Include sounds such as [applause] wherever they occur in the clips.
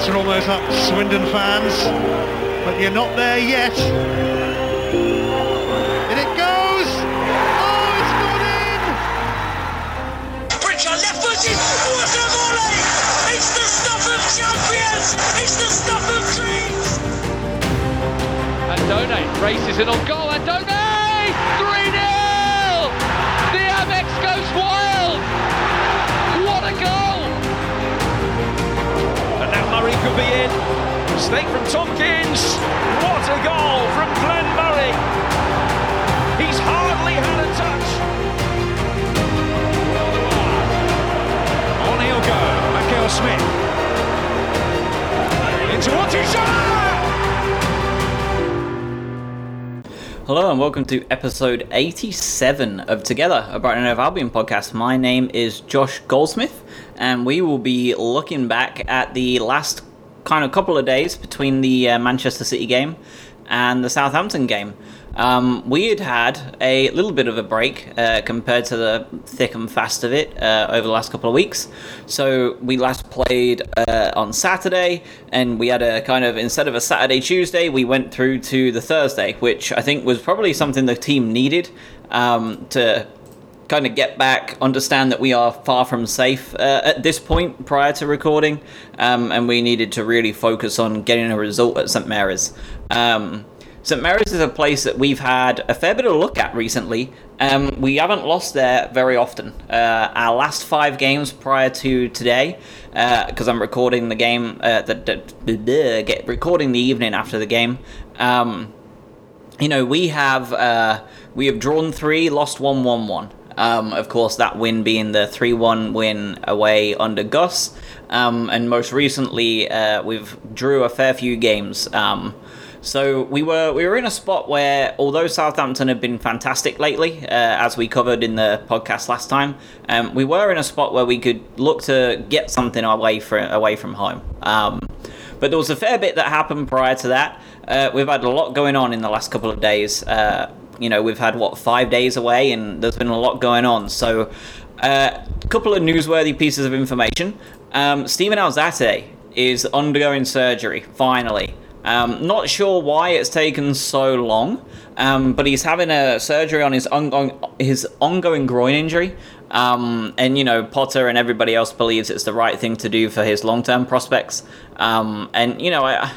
words from almost up Swindon fans, but you're not there yet. And it goes! Oh, it's gone in! Pritchard left footed! What a volley! It's the stuff of champions! It's the stuff of dreams! Andone races in on goal. Andone! Could be in. Snake from Tompkins. What a goal from Glenn Murray. He's hardly had a touch. On he'll go. Michael Smith. Into Otisha! Hello and welcome to episode 87 of Together, a Brighton Hove Albion podcast. My name is Josh Goldsmith, and we will be looking back at the last kind of couple of days between the uh, Manchester City game and the Southampton game. Um, we had had a little bit of a break uh, compared to the thick and fast of it uh, over the last couple of weeks. So we last played uh, on Saturday, and we had a kind of instead of a Saturday Tuesday, we went through to the Thursday, which I think was probably something the team needed um, to kind of get back, understand that we are far from safe uh, at this point prior to recording, um, and we needed to really focus on getting a result at St Mary's. Um, St Mary's is a place that we've had a fair bit of look at recently. Um, we haven't lost there very often. Uh, our last five games prior to today, because I'm recording the game, uh, the, the, the- get recording the evening after the game. Um, you know, we have uh, we have drawn three, lost one, one, one. Um, of course, that win being the three-one win away under Gus, um, and most recently uh, we've drew a fair few games. Um, so we were we were in a spot where, although Southampton have been fantastic lately, uh, as we covered in the podcast last time, um, we were in a spot where we could look to get something away from away from home. Um, but there was a fair bit that happened prior to that. Uh, we've had a lot going on in the last couple of days. Uh, you know, we've had what five days away, and there's been a lot going on. So, a couple of newsworthy pieces of information. Um, Steven Alzate is undergoing surgery finally. Um, not sure why it's taken so long, um, but he's having a surgery on his ongoing his ongoing groin injury. Um, and you know Potter and everybody else believes it's the right thing to do for his long term prospects. Um, and you know I,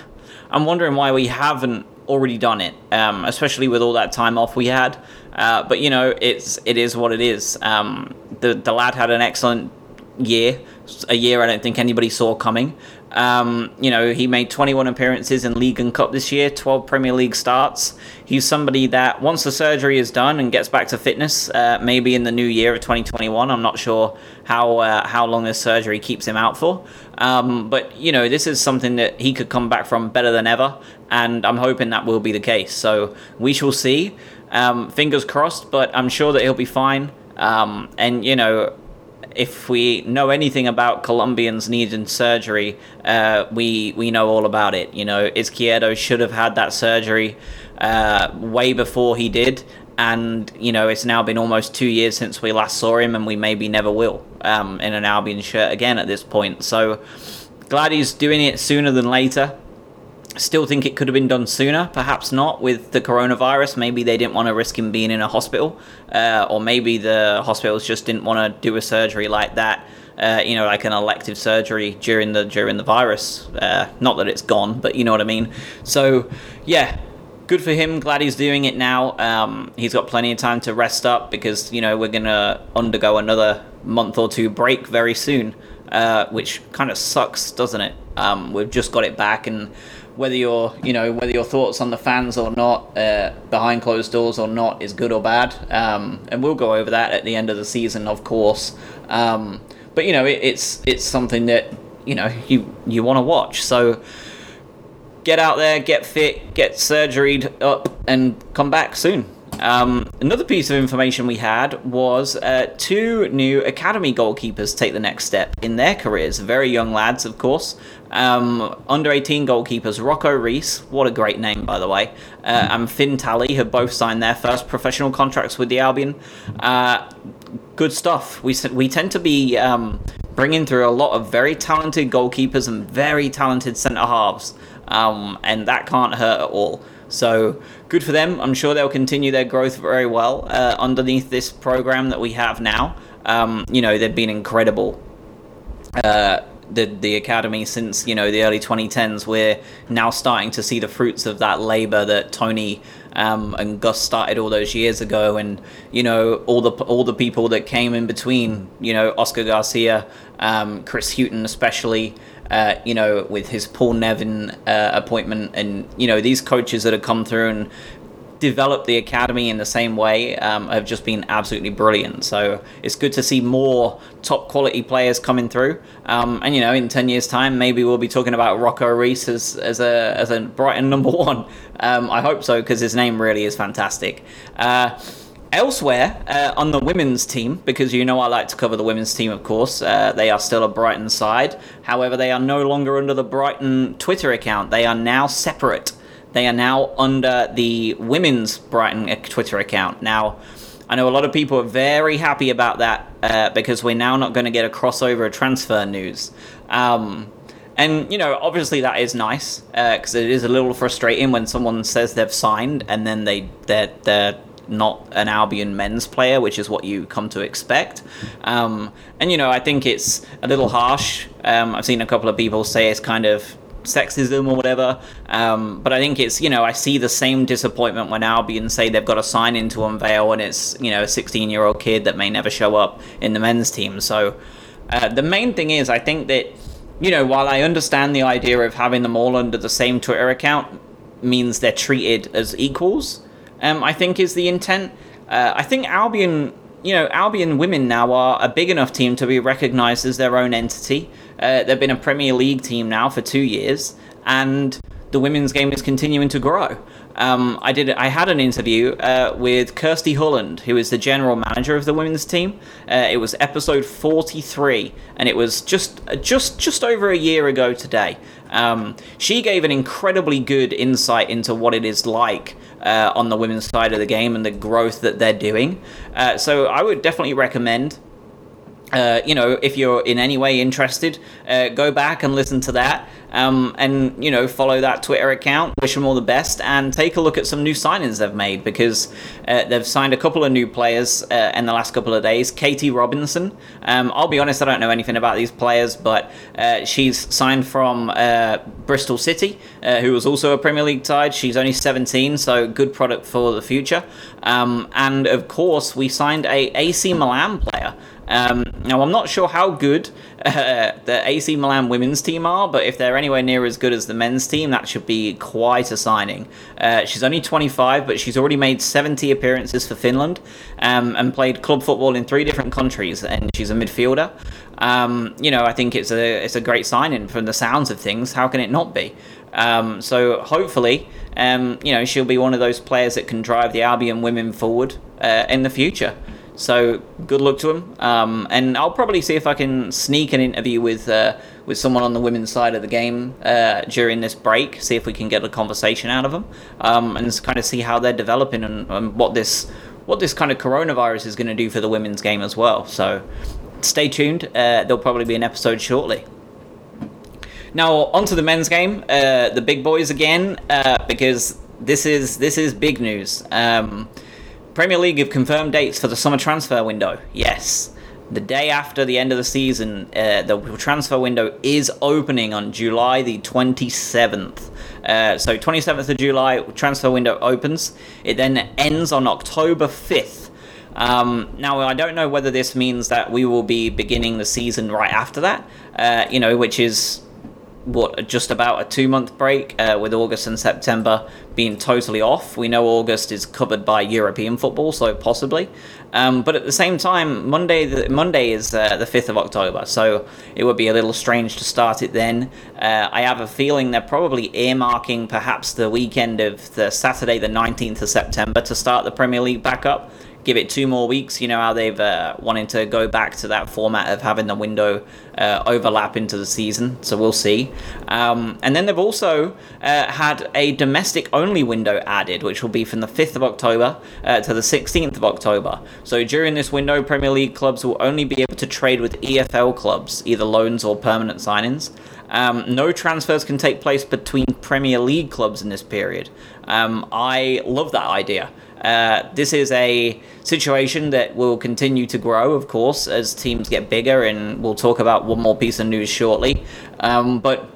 I'm wondering why we haven't already done it, um, especially with all that time off we had. Uh, but you know it's it is what it is. Um, the the lad had an excellent year, a year I don't think anybody saw coming. Um, you know, he made 21 appearances in League and Cup this year, 12 Premier League starts. He's somebody that once the surgery is done and gets back to fitness, uh, maybe in the new year of 2021. I'm not sure how uh, how long this surgery keeps him out for. Um, but you know, this is something that he could come back from better than ever, and I'm hoping that will be the case. So we shall see. Um, fingers crossed, but I'm sure that he'll be fine. Um, and you know, if we know anything about Colombians needing surgery, uh, we we know all about it. You know, Izquierdo should have had that surgery uh, way before he did, and you know it's now been almost two years since we last saw him, and we maybe never will um, in an Albion shirt again at this point. So glad he's doing it sooner than later. Still think it could have been done sooner, perhaps not with the coronavirus. Maybe they didn't want to risk him being in a hospital, uh, or maybe the hospitals just didn't want to do a surgery like that. Uh, you know, like an elective surgery during the during the virus. Uh, not that it's gone, but you know what I mean. So, yeah, good for him. Glad he's doing it now. Um, he's got plenty of time to rest up because you know we're gonna undergo another month or two break very soon, uh, which kind of sucks, doesn't it? Um, we've just got it back, and whether your you know whether your thoughts on the fans or not, uh, behind closed doors or not, is good or bad. Um, and we'll go over that at the end of the season, of course. Um, but you know, it, it's it's something that you know you you want to watch. So get out there, get fit, get surgeried up, and come back soon. Um, another piece of information we had was uh, two new academy goalkeepers take the next step in their careers. Very young lads, of course. Um, under 18 goalkeepers, Rocco Reese, what a great name, by the way, uh, and Finn Talley have both signed their first professional contracts with the Albion. Uh, good stuff. We, we tend to be um, bringing through a lot of very talented goalkeepers and very talented centre halves, um, and that can't hurt at all. So good for them. I'm sure they'll continue their growth very well uh, underneath this program that we have now. Um, you know, they've been incredible. Uh, the the academy since you know the early 2010s. We're now starting to see the fruits of that labor that Tony um, and Gus started all those years ago, and you know all the all the people that came in between. You know Oscar Garcia, um, Chris Hughton, especially. Uh, you know, with his Paul Nevin uh, appointment, and you know these coaches that have come through and developed the academy in the same way um, have just been absolutely brilliant. So it's good to see more top quality players coming through. Um, and you know, in ten years' time, maybe we'll be talking about Rocco Reese as, as a as a Brighton [laughs] number one. Um, I hope so because his name really is fantastic. Uh, Elsewhere uh, on the women's team, because you know I like to cover the women's team, of course, uh, they are still a Brighton side. However, they are no longer under the Brighton Twitter account. They are now separate. They are now under the women's Brighton Twitter account. Now, I know a lot of people are very happy about that uh, because we're now not going to get a crossover transfer news. Um, and you know, obviously that is nice because uh, it is a little frustrating when someone says they've signed and then they they're, they're not an Albion men's player, which is what you come to expect. Um, and you know, I think it's a little harsh. Um, I've seen a couple of people say it's kind of sexism or whatever. Um, but I think it's, you know, I see the same disappointment when Albion say they've got a sign in to unveil and it's, you know, a 16 year old kid that may never show up in the men's team. So uh, the main thing is, I think that, you know, while I understand the idea of having them all under the same Twitter account means they're treated as equals, um, I think is the intent. Uh, I think Albion you know, Albion women now are a big enough team to be recognised as their own entity. Uh, they've been a Premier League team now for two years, and the women's game is continuing to grow. Um, I did. I had an interview uh, with Kirsty Holland, who is the general manager of the women's team. Uh, it was episode 43, and it was just just just over a year ago today. Um, she gave an incredibly good insight into what it is like uh, on the women's side of the game and the growth that they're doing. Uh, so I would definitely recommend. Uh, you know, if you're in any way interested, uh, go back and listen to that um, and you know follow that Twitter account. Wish them all the best, and take a look at some new signings they've made because uh, they've signed a couple of new players uh, in the last couple of days. Katie Robinson. Um, I'll be honest, I don't know anything about these players, but uh, she's signed from Bristol City, who was also a Premier League side. She's only 17, so good product for the future. Um, and of course, we signed a AC Milan player. Um, now, I'm not sure how good [laughs] uh, the AC Milan women's team are, but if they're anywhere near as good as the men's team, that should be quite a signing. Uh, she's only 25, but she's already made 70 appearances for Finland um, and played club football in three different countries, and she's a midfielder. Um, you know, I think it's a it's a great signing from the sounds of things. How can it not be? Um, so hopefully, um, you know, she'll be one of those players that can drive the Albion women forward uh, in the future. So good luck to him. Um, and I'll probably see if I can sneak an interview with uh, with someone on the women's side of the game uh, during this break. See if we can get a conversation out of them, um, and kind of see how they're developing and, and what this what this kind of coronavirus is going to do for the women's game as well. So stay tuned. Uh, there'll probably be an episode shortly. Now onto the men's game, uh, the big boys again, uh, because this is this is big news. Um, Premier League have confirmed dates for the summer transfer window. Yes. The day after the end of the season, uh, the transfer window is opening on July the 27th. Uh, so, 27th of July, transfer window opens. It then ends on October 5th. Um, now, I don't know whether this means that we will be beginning the season right after that, uh, you know, which is what just about a two month break uh, with August and September being totally off. We know August is covered by European football, so possibly. Um, but at the same time, Monday the, Monday is uh, the fifth of October, so it would be a little strange to start it then. Uh, I have a feeling they're probably earmarking perhaps the weekend of the Saturday, the nineteenth of September, to start the Premier League back up give it two more weeks. You know how they've uh, wanted to go back to that format of having the window uh, overlap into the season. So we'll see. Um, and then they've also uh, had a domestic only window added, which will be from the 5th of October uh, to the 16th of October. So during this window, Premier League clubs will only be able to trade with EFL clubs, either loans or permanent signings. Um, no transfers can take place between Premier League clubs in this period. Um, I love that idea. Uh, this is a situation that will continue to grow, of course, as teams get bigger, and we'll talk about one more piece of news shortly. Um, but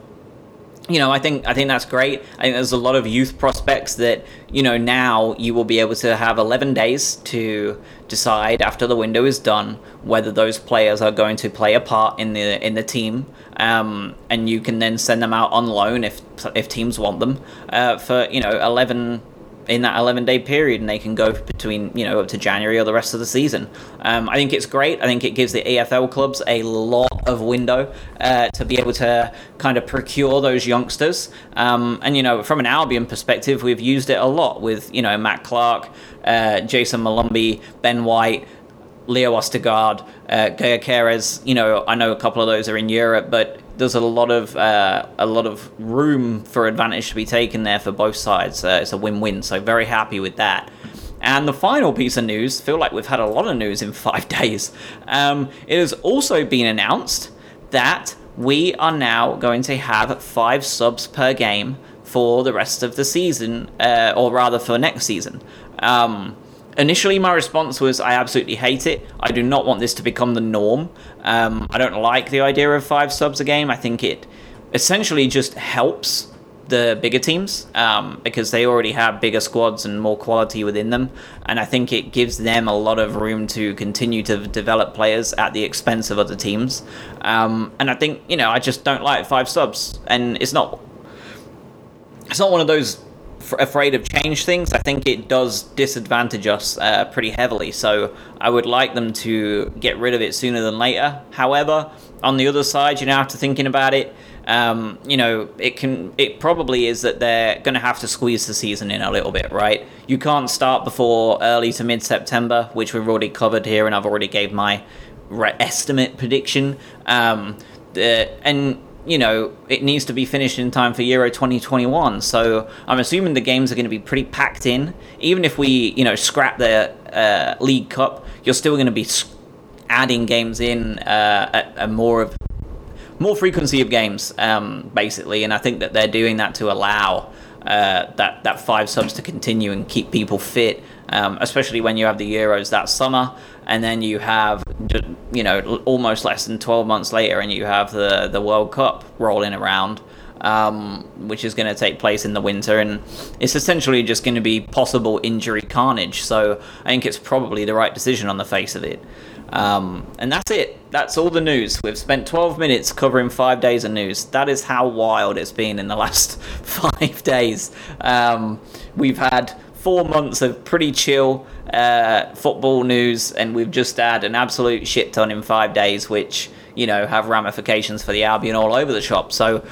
you know, I think I think that's great. I think there's a lot of youth prospects that you know now you will be able to have 11 days to decide after the window is done whether those players are going to play a part in the in the team, um, and you can then send them out on loan if if teams want them uh, for you know 11 in that 11 day period and they can go between you know up to January or the rest of the season. Um, I think it's great. I think it gives the EFL clubs a lot of window uh, to be able to kind of procure those youngsters. Um, and you know, from an Albion perspective, we've used it a lot with you know Matt Clarke, uh, Jayson Molumby, Ben White. Leo Østigård, uh, Gyökeres, you know, I know a couple of those are in Europe, but there's a lot of uh, a lot of room for advantage to be taken there for both sides. Uh, it's a win-win, so very happy with that. And the final piece of news, feel like we've had a lot of news in [laughs] five days. Um, it has also been announced that we are now going to have five subs per game for the rest of the season, uh, or rather for next season. Um, initially my response was i absolutely hate it i do not want this to become the norm um, i don't like the idea of five subs a game i think it essentially just helps the bigger teams um, because they already have bigger squads and more quality within them and i think it gives them a lot of room to continue to develop players at the expense of other teams um, and i think you know i just don't like five subs and it's not it's not one of those afraid of change things, I think it does disadvantage us uh, pretty heavily. So I would like them to get rid of it sooner than later. However, on the other side, you know, after thinking about it, um, you know, it can, it probably is that they're going to have to squeeze the season in a little bit, right? You can't start before early to mid September, which we've already covered here, and I've already gave my re- estimate prediction. Um, the, and you know, it needs to be finished in time for Euro 2021. So I'm assuming the games are going to be pretty packed in. Even if we, you know, scrap the uh, League Cup, you're still going to be adding games in uh, a, a, more of more frequency of games, um, basically. And I think that they're doing that to allow uh, that that five subs to continue and keep people fit, um, especially when you have the Euros that summer, and then you have you know almost less than 12 months later, and you have the the World Cup rolling around. Um, which is going to take place in the winter, and it's essentially just going to be possible injury carnage. So I think it's probably the right decision on the face of it. Um, and that's it. That's all the news. We've spent 12 minutes covering five days of news. That is how wild it's been in the [laughs] last five days. Um, we've had four months of pretty chill uh, football news, and we've just had an absolute shit ton in five days, which, you know, have ramifications for the Albion all over the shop. So,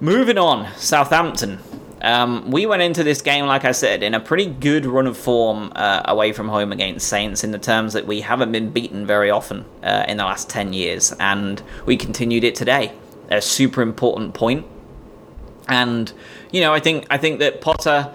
moving on, Southampton. Um, we went into this game, like I said, in a pretty good run of form uh, away from home against Saints, in the terms that we haven't been beaten very often uh, in the last 10 years, and we continued it today. A super important point. And, you know, I think I think that Potter,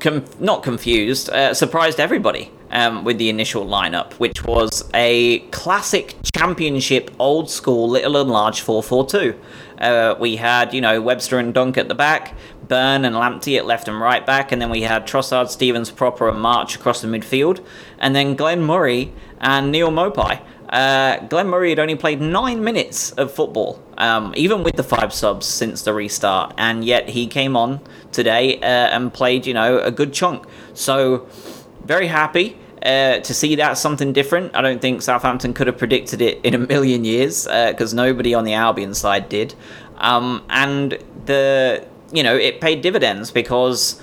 com- not confused, uh, surprised everybody um, with the initial lineup, which was a classic championship, old school, little and large 4 4 2. Uh, we had, you know, Webster and Dunk at the back, Burn and Lamptey at left and right back, and then we had Trossard, Stephens, Pröpper, and March across the midfield, and then Glenn Murray and Neal Maupay. Uh, Glenn Murray had only played nine minutes of football, um, even with the five subs since the restart, and yet he came on today uh, and played, you know, a good chunk. So, very happy. Uh, to see that something different. I don't think Southampton could have predicted it in a million years because uh, nobody on the Albion side did. Um, and the you know it paid dividends because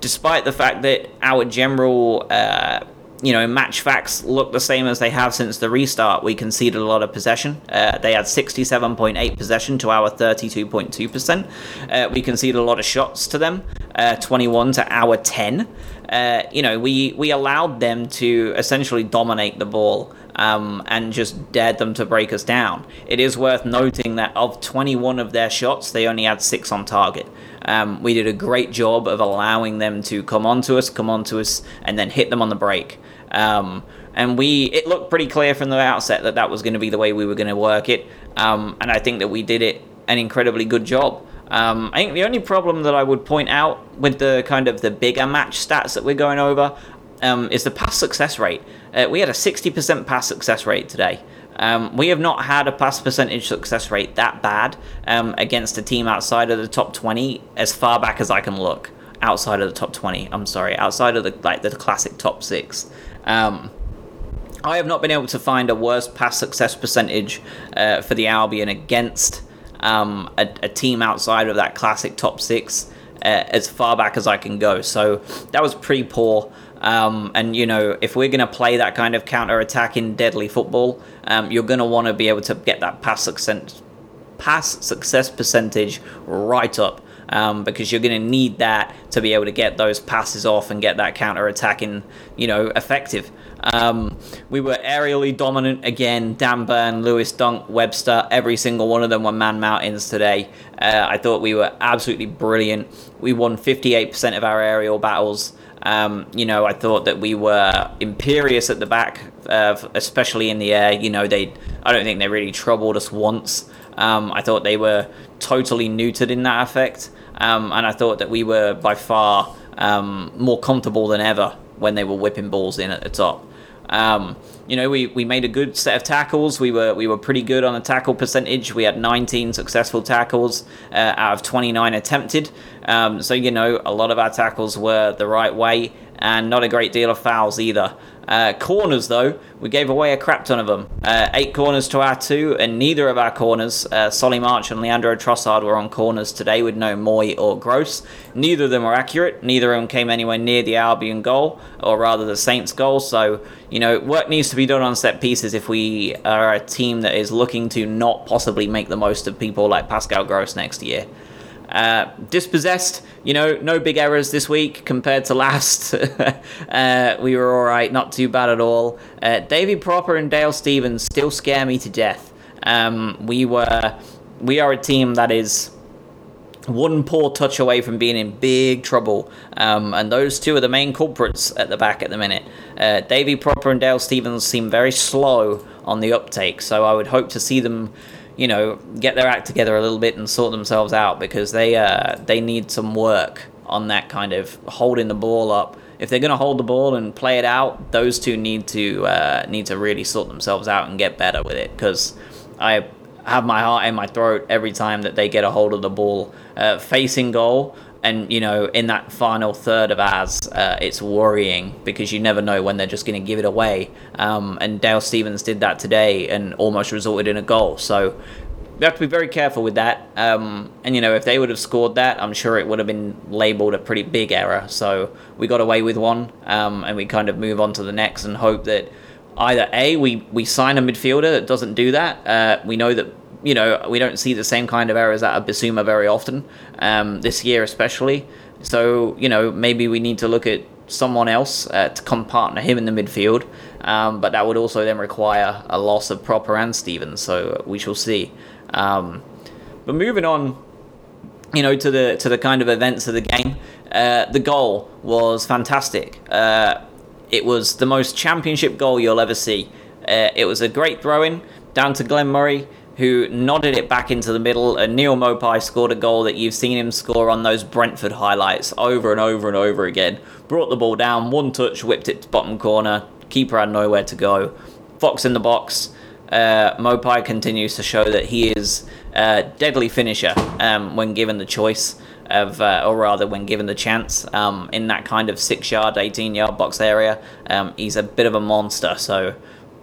despite the fact that our general uh, you know, match facts look the same as they have since the restart. We conceded a lot of possession. Uh, they had 67.8 possession to our 32.2%. Uh, we conceded a lot of shots to them. uh, 21 to our 10. Uh, you know, we, we allowed them to essentially dominate the ball um, and just dared them to break us down. It is worth noting that of 21 of their shots, they only had six on target. Um, we did a great job of allowing them to come onto us, come onto us, and then hit them on the break. Um, and we, it looked pretty clear from the outset that that was going to be the way we were going to work it. Um, and I think that we did it an incredibly good job. Um, I think the only problem that I would point out with the kind of the bigger match stats that we're going over um, is the pass success rate. Uh, we had a 60% pass success rate today. Um, we have not had a pass percentage success rate that bad um, against a team outside of the top 20 as far back as I can look. Outside of the top 20, I'm sorry, outside of the like the classic top six. Um, I have not been able to find a worse pass success percentage uh, for the Albion against um, a, a, team outside of that classic top six uh, as far back as I can go. So that was pretty poor. Um, and you know, if we're going to play that kind of counter-attacking deadly football, um, you're going to want to be able to get that pass success pass success percentage right up. Um, because you're going to need that to be able to get those passes off and get that counter attacking, you know, effective. Um, we were aerially dominant again. Dan Burn, Lewis Dunk, Webster, every single one of them were man mountains today. Uh, I thought we were absolutely brilliant. We won 58% of our aerial battles. Um, you know, I thought that we were imperious at the back, uh, especially in the air. You know, they I don't think they really troubled us once. Um, I thought they were totally neutered in that effect, um, and I thought that we were by far um, more comfortable than ever when they were whipping balls in at the top. Um, you know, we, we made a good set of tackles. We were we were pretty good on the tackle percentage. We had 19 successful tackles uh, out of 29 attempted. Um, so you know, a lot of our tackles were the right way, and not a great deal of fouls either. Uh, corners, though, we gave away a crap ton of them. Uh, eight corners to our two, and neither of our corners, uh, Solly March and Leandro Trossard, were on corners today with no Mooy or Gross. Neither of them were accurate. Neither of them came anywhere near the Albion goal, or rather the Saints goal. So, you know, work needs to be done on set pieces if we are a team that is looking to not possibly make the most of people like Pascal Gross next year. Uh, dispossessed, you know, no big errors this week compared to [laughs] last. uh, we were all right, not too bad at all. Uh, Davy Pröpper and Dale Stephens still scare me to death. Um, we were, we are a team that is one poor touch away from being in big trouble, um, and those two are the main culprits at the back at the minute. Uh, Davy Pröpper and Dale Stephens seem very slow on the uptake, so I would hope to see them you know, get their act together a little bit and sort themselves out because they uh, they need some work on that kind of holding the ball up. If they're going to hold the ball and play it out, those two need to uh, need to really sort themselves out and get better with it because I have my heart in my throat every time that they get a hold of the ball uh, facing goal and you know in that final third of ours uh, it's worrying because you never know when they're just going to give it away. Um, and dale stephens did that today and almost resulted in a goal. So we have to be very careful with that. Um, and you know if they would have scored that i'm sure it would have been labeled a pretty big error. So we got away with one um, and we kind of move on to the next and hope that either a we, we sign a midfielder that doesn't do that uh, we know that you know, we don't see the same kind of errors out of Bissouma very often, um, this year especially. So, you know, maybe we need to look at someone else uh, to come partner him in the midfield. Um, but that would also then require a loss of Pröpper and Stephens, so we shall see. Um, but moving on, you know, to the to the kind of events of the game, uh, the goal was fantastic. Uh, it was the most championship goal you'll ever see. Uh, it was a great throw-in down to Glenn Murray who nodded it back into the middle, and Neal Maupay scored a goal that you've seen him score on those Brentford highlights over and over and over again. Brought the ball down, one touch, whipped it to bottom corner. Keeper had nowhere to go. Fox in the box. Uh, Maupay continues to show that he is a deadly finisher um, when given the choice of, uh, or rather, when given the chance um, in that kind of six-yard, eighteen-yard box area. Um, he's a bit of a monster. So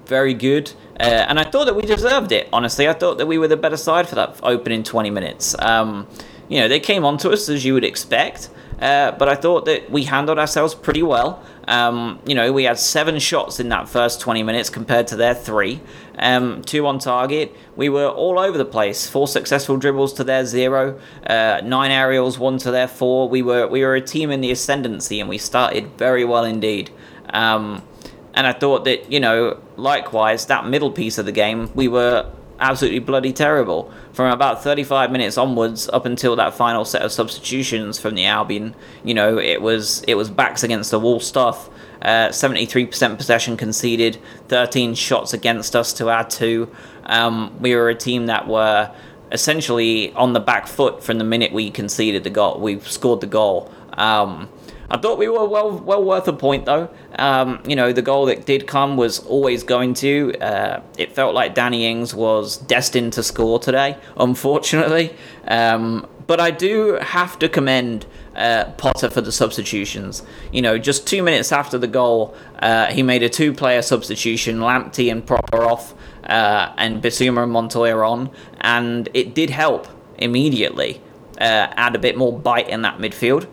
very good. Uh, and I thought that we deserved it, honestly. I thought that we were the better side for that opening 20 minutes. Um, you know, they came onto us as you would expect. uh, but I thought that we handled ourselves pretty well. Um, you know, we had seven shots in that first 20 minutes compared to their three. Um, two on target. We were all over the place. Four successful dribbles to their zero. Uh, nine aerials, one to their four. We were we were a team in the ascendancy, and we started very well indeed. Um, and I thought that you know, likewise, that middle piece of the game, we were absolutely bloody terrible. From about 35 minutes onwards, up until that final set of substitutions from the Albion, you know, it was it was backs against the wall stuff. Uh, 73% possession conceded, 13 shots against us to add to. Um, we were a team that were essentially on the back foot from the minute we conceded the goal. We scored the goal. Um, I thought we were well well worth a point though. Um, you know, the goal that did come was always going to. Uh, it felt like Danny Ings was destined to score today, unfortunately. Um, but I do have to commend uh, Potter for the substitutions. You know, just two minutes after the goal, uh, he made a two-player substitution, Lamptey and Pröpper off, uh, and Bissouma and Montoya on, and it did help immediately uh, add a bit more bite in that midfield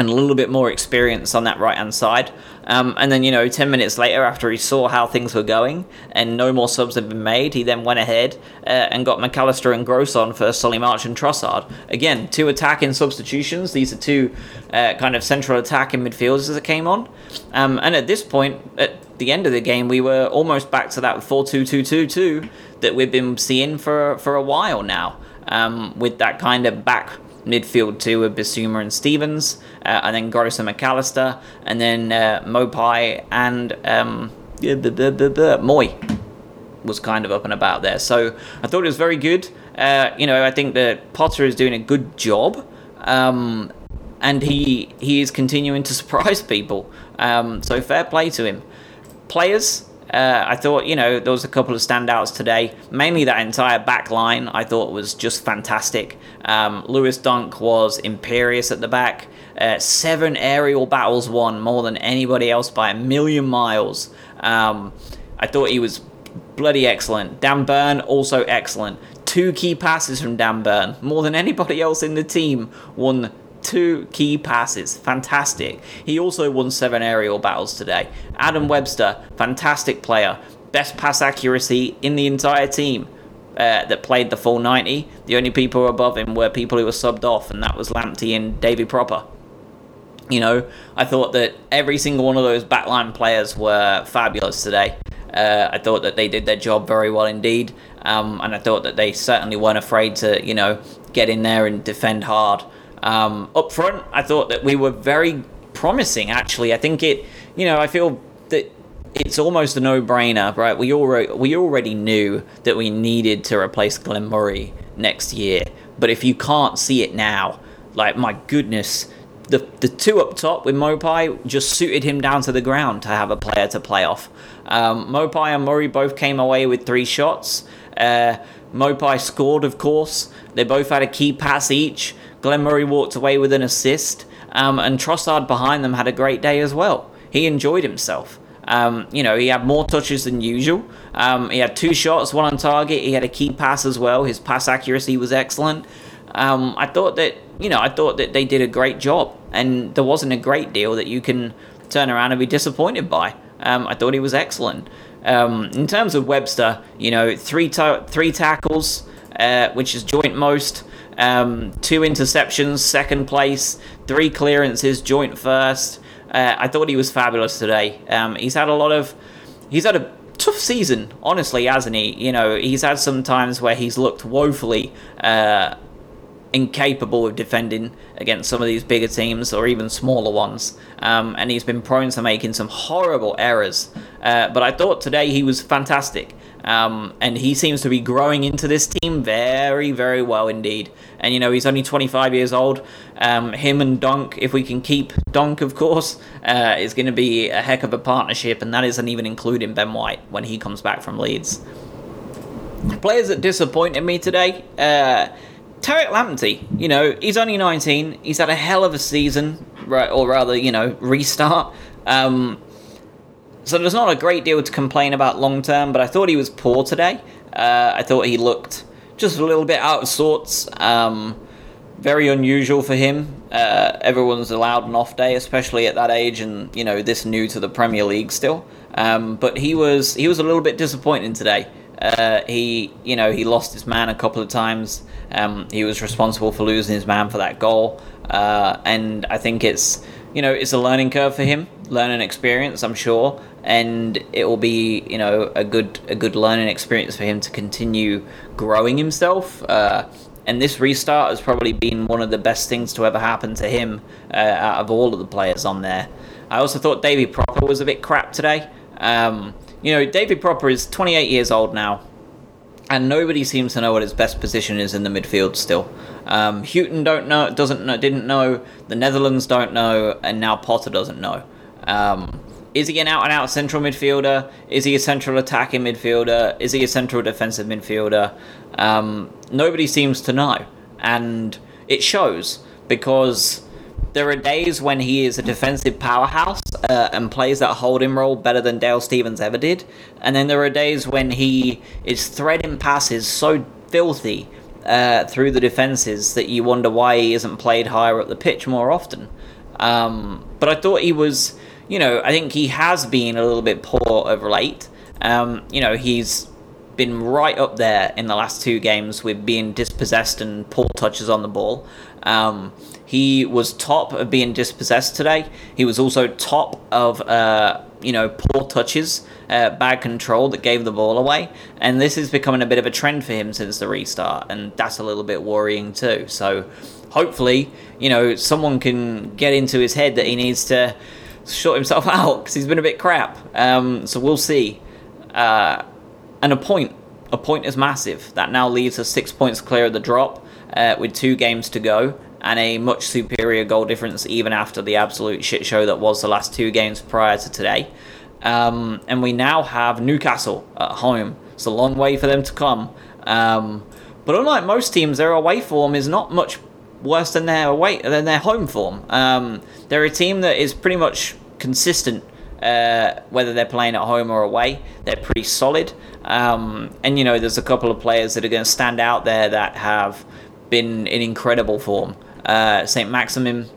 and a little bit more experience on that right hand side. Um, and then, you know, 10 minutes later, after he saw how things were going and no more subs had been made, he then went ahead uh, and got Mac Allister and Gross on for Solly March and Trossard. Again, two attacking substitutions. These are two uh, kind of central attacking midfielders that came on. Um, and at this point, at the end of the game, we were almost back to that 4 2 2 2 2 that we've been seeing for, for a while now, um, with that kind of back midfield two with Bissouma and Stephens, uh, and then Gross and Mac Allister, and then uh, Maupay and um, Mooy was kind of up and about there. So I thought it was very good. Uh, you know, I think that Potter is doing a good job. Um, and he he is continuing to [laughs] surprise people. Um, so fair play to him. Players, uh, I thought, you know, there was a couple of standouts today. Mainly that entire back line I thought was just fantastic. Um, Lewis Dunk was imperious at the back. Uh, seven aerial battles won, more than anybody else by a million miles. Um, I thought he was bloody excellent. Dan Burn, also excellent. Two key passes from Dan Burn, more than anybody else in the team, won two key passes. Fantastic. He also won seven aerial battles today. Adam Webster, fantastic player. Best pass accuracy in the entire team. Uh, that played the full 90. The only people above him were people who were subbed off, and that was Lamptey and Davy Pröpper. You know, I thought that every single one of those backline players were fabulous today. Uh, I thought that they did their job very well indeed, um, and I thought that they certainly weren't afraid to, you know, get in there and defend hard. Um, up front, I thought that we were very promising. Actually, I think it. You know, I feel that it's almost a no-brainer, right? We already we already knew that we needed to replace Glenn Murray next year, but if you can't see it now, like my goodness, the the two up top with Maupay just suited him down to the ground to have a player to play off. Um, Maupay and Murray both came away with three shots. Uh, Maupay scored, of course. They both had a key pass each. Glenn Murray walked away with an assist, um, and Trossard behind them had a great day as well. He enjoyed himself. Um, you know, he had more touches than usual. Um, he had two shots, one on target. He had a key pass as well. His pass accuracy was excellent. Um, I thought that you know, I thought that they did a great job, and there wasn't a great deal that you can turn around and be disappointed by. Um, I thought he was excellent. Um, in terms of Webster, you know, three ta- three tackles, uh, which is joint most. Um, two interceptions, second place, three clearances, joint first. Uh, I thought he was fabulous today. Um, he's had a lot of, he's had a tough season, honestly, hasn't he? You know, he's had some times where he's looked woefully uh, incapable of defending against some of these bigger teams or even smaller ones. Um, and he's been prone to making some horrible errors. Uh, but I thought today he was fantastic. Um, and he seems to be growing into this team very, very well indeed. And you know, he's only 25 years old. Um, him and Donk, if we can keep Donk, of course, uh, is going to be a heck of a partnership. And that isn't even including Ben White when he comes back from Leeds. Players that disappointed me today. Uh, Tariq Lamptey, you know, he's only 19. He's had a hell of a season, right, or rather, you know, restart. Um, so there's not a great deal to complain about long term, but I thought he was poor today. Uh, I thought he looked just a little bit out of sorts. Um, very unusual for him. Uh, everyone's allowed an off day, especially at that age, and you know this new to the Premier League still. Um, but he was he was a little bit disappointing today. Uh, he you know he lost his man a couple of times. Um, he was responsible for losing his man for that goal, uh, and I think it's you know it's a learning curve for him, learning experience, I'm sure, and it will be you know a good a good learning experience for him to continue growing himself. Uh, and this restart has probably been one of the best things to ever happen to him uh, out of all of the players on there. I also thought David Pröpper was a bit crap today. Um, you know, David Pröpper is 28 years old now, and nobody seems to know what his best position is in the midfield still. Um, Hughton don't know, doesn't know, didn't know. The Netherlands don't know, and now Potter doesn't know. Um, is he an out and out central midfielder? Is he a central attacking midfielder? Is he a central defensive midfielder? Um, nobody seems to know, and it shows because there are days when he is a defensive powerhouse uh, and plays that holding role better than Dale Stephens ever did, and then there are days when he is threading passes so filthy uh, through the defenses that you wonder why he isn't played higher up the pitch more often. Um, but I thought he was you know, I think he has been a little bit poor of late. Um, you know, he's been right up there in the last two games with being dispossessed and poor touches on the ball. Um, he was top of being dispossessed today. He was also top of uh, you know poor touches, uh, bad control that gave the ball away, and this is becoming a bit of a trend for him since the restart, and that's a little bit worrying too. So hopefully, you know, someone can get into his head that he needs to short himself [laughs] out because he's been a bit crap. Um, so we'll see. Uh, and a point, a point is massive. That now leaves us six points clear of the drop uh, with two games to go and a much superior goal difference even after the absolute shit show that was the last two games prior to today. Um, and we now have Newcastle at home. It's a long way for them to come. Um, but unlike most teams, their away form is not much worse than their away than their home form. Um, they're a team that is pretty much consistent. Uh, whether they're playing at home or away, they're pretty solid. Um, and you know, there's a couple of players that are going to stand out there that have been in incredible form. Uh, Saint Maximin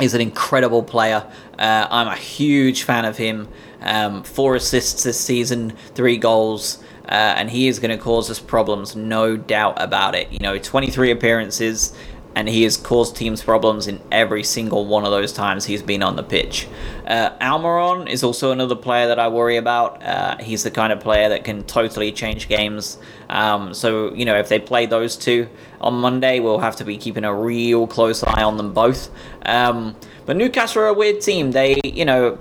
is an incredible player. Uh, I'm a huge fan of him. Um, four assists this season, three goals. Uh, and he is going to cause us problems, no doubt about it. You know, 23 appearances, and he has caused teams problems in every single one of those times he's been on the pitch. Uh, Almiron is also another player that I worry about. Uh, he's the kind of player that can totally change games. Um, so, you know, if they play those two on Monday, we'll have to be keeping a real close eye on them both. Um, but Newcastle are a weird team. They, you know,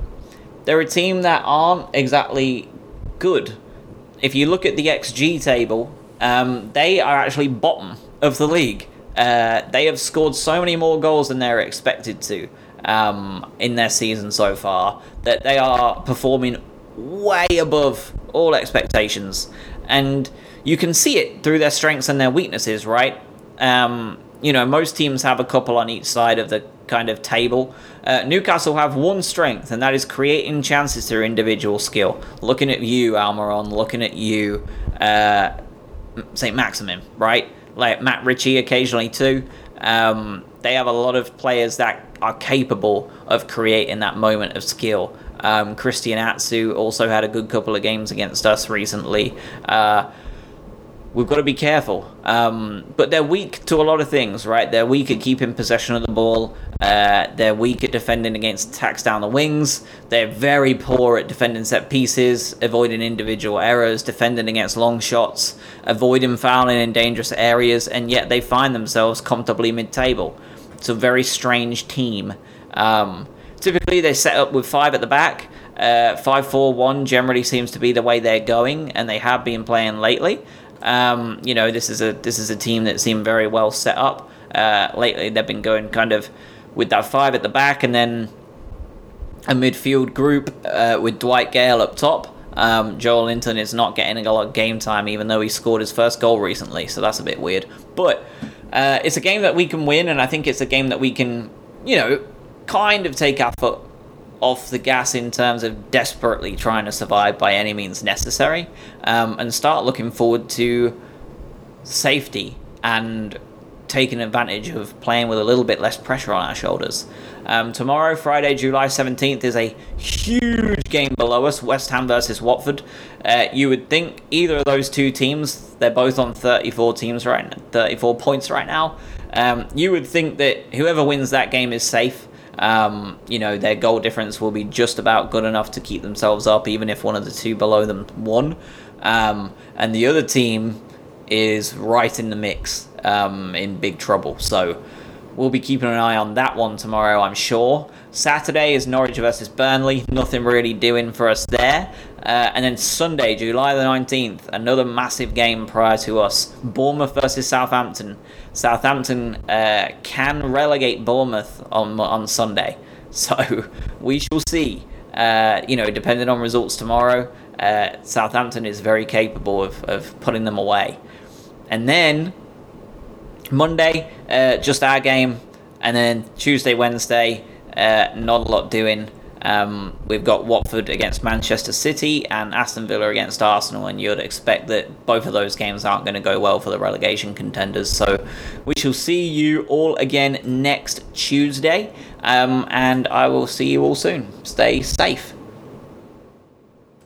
they're a team that aren't exactly good. If you look at the XG table, um, they are actually bottom of the league. Uh, they have scored so many more goals than they're expected to um, in their season so far that they are performing way above all expectations. And you can see it through their strengths and their weaknesses, right? Um, you know, most teams have a couple on each side of the kind of table. Uh, Newcastle have one strength, and that is creating chances through individual skill. Looking at you, Almiron, looking at you, uh, St. Maximin, right? Like Matt Ritchie occasionally too. Um, they have a lot of players that are capable of creating that moment of skill. Um, Christian Atsu also had a good couple of games against us recently. Uh, we've got to be careful. Um, but they're weak to a lot of things, right? They're weak at keeping possession of the ball. Uh, they're weak at defending against attacks down the wings. They're very poor at defending set pieces, avoiding individual errors, defending against long shots, avoiding fouling in dangerous areas, and yet they find themselves comfortably mid table. It's a very strange team. Um, typically, they set up with five at the back. Uh, 5 4 1 generally seems to be the way they're going, and they have been playing lately. Um, you know, this is a this is a team that seemed very well set up. Uh, lately, they've been going kind of with that five at the back, and then a midfield group uh, with Dwight Gayle up top. Um, Joelinton is not getting a lot of game time, even though he scored his first goal recently, so that's a bit weird. But uh, it's a game that we can win, and I think it's a game that we can, you know, kind of take our foot off the gas in terms of desperately trying to survive by any means necessary, um, and start looking forward to safety and taking advantage of playing with a little bit less pressure on our shoulders. Um, tomorrow, Friday, July 17th, is a huge game below us West Ham versus Watford. Uh, you would think either of those two teams, they're both on 34 teams right 34 points right now. Um, you would think that whoever wins that game is safe. Um, you know, their goal difference will be just about good enough to keep themselves up, even if one of the two below them won. Um, and the other team is right in the mix um, in big trouble. So we'll be keeping an eye on that one tomorrow, I'm sure. Saturday is Norwich versus Burnley. Nothing really doing for us there. Uh, and then Sunday, July the 19th, another massive game prior to us. Bournemouth versus Southampton. Southampton uh, can relegate Bournemouth on on Sunday, [laughs] so we shall see. Uh, you know, depending on results tomorrow, uh, Southampton is very capable of, of putting them away. And then Monday, uh, just our game, and then Tuesday, Wednesday, uh, not a lot doing. Um, we've got Watford against Manchester City and Aston Villa against Arsenal, and you'd expect that both of those games aren't going to go well for the relegation contenders. So we shall see you all again next Tuesday, um, and I will see you all soon. Stay safe.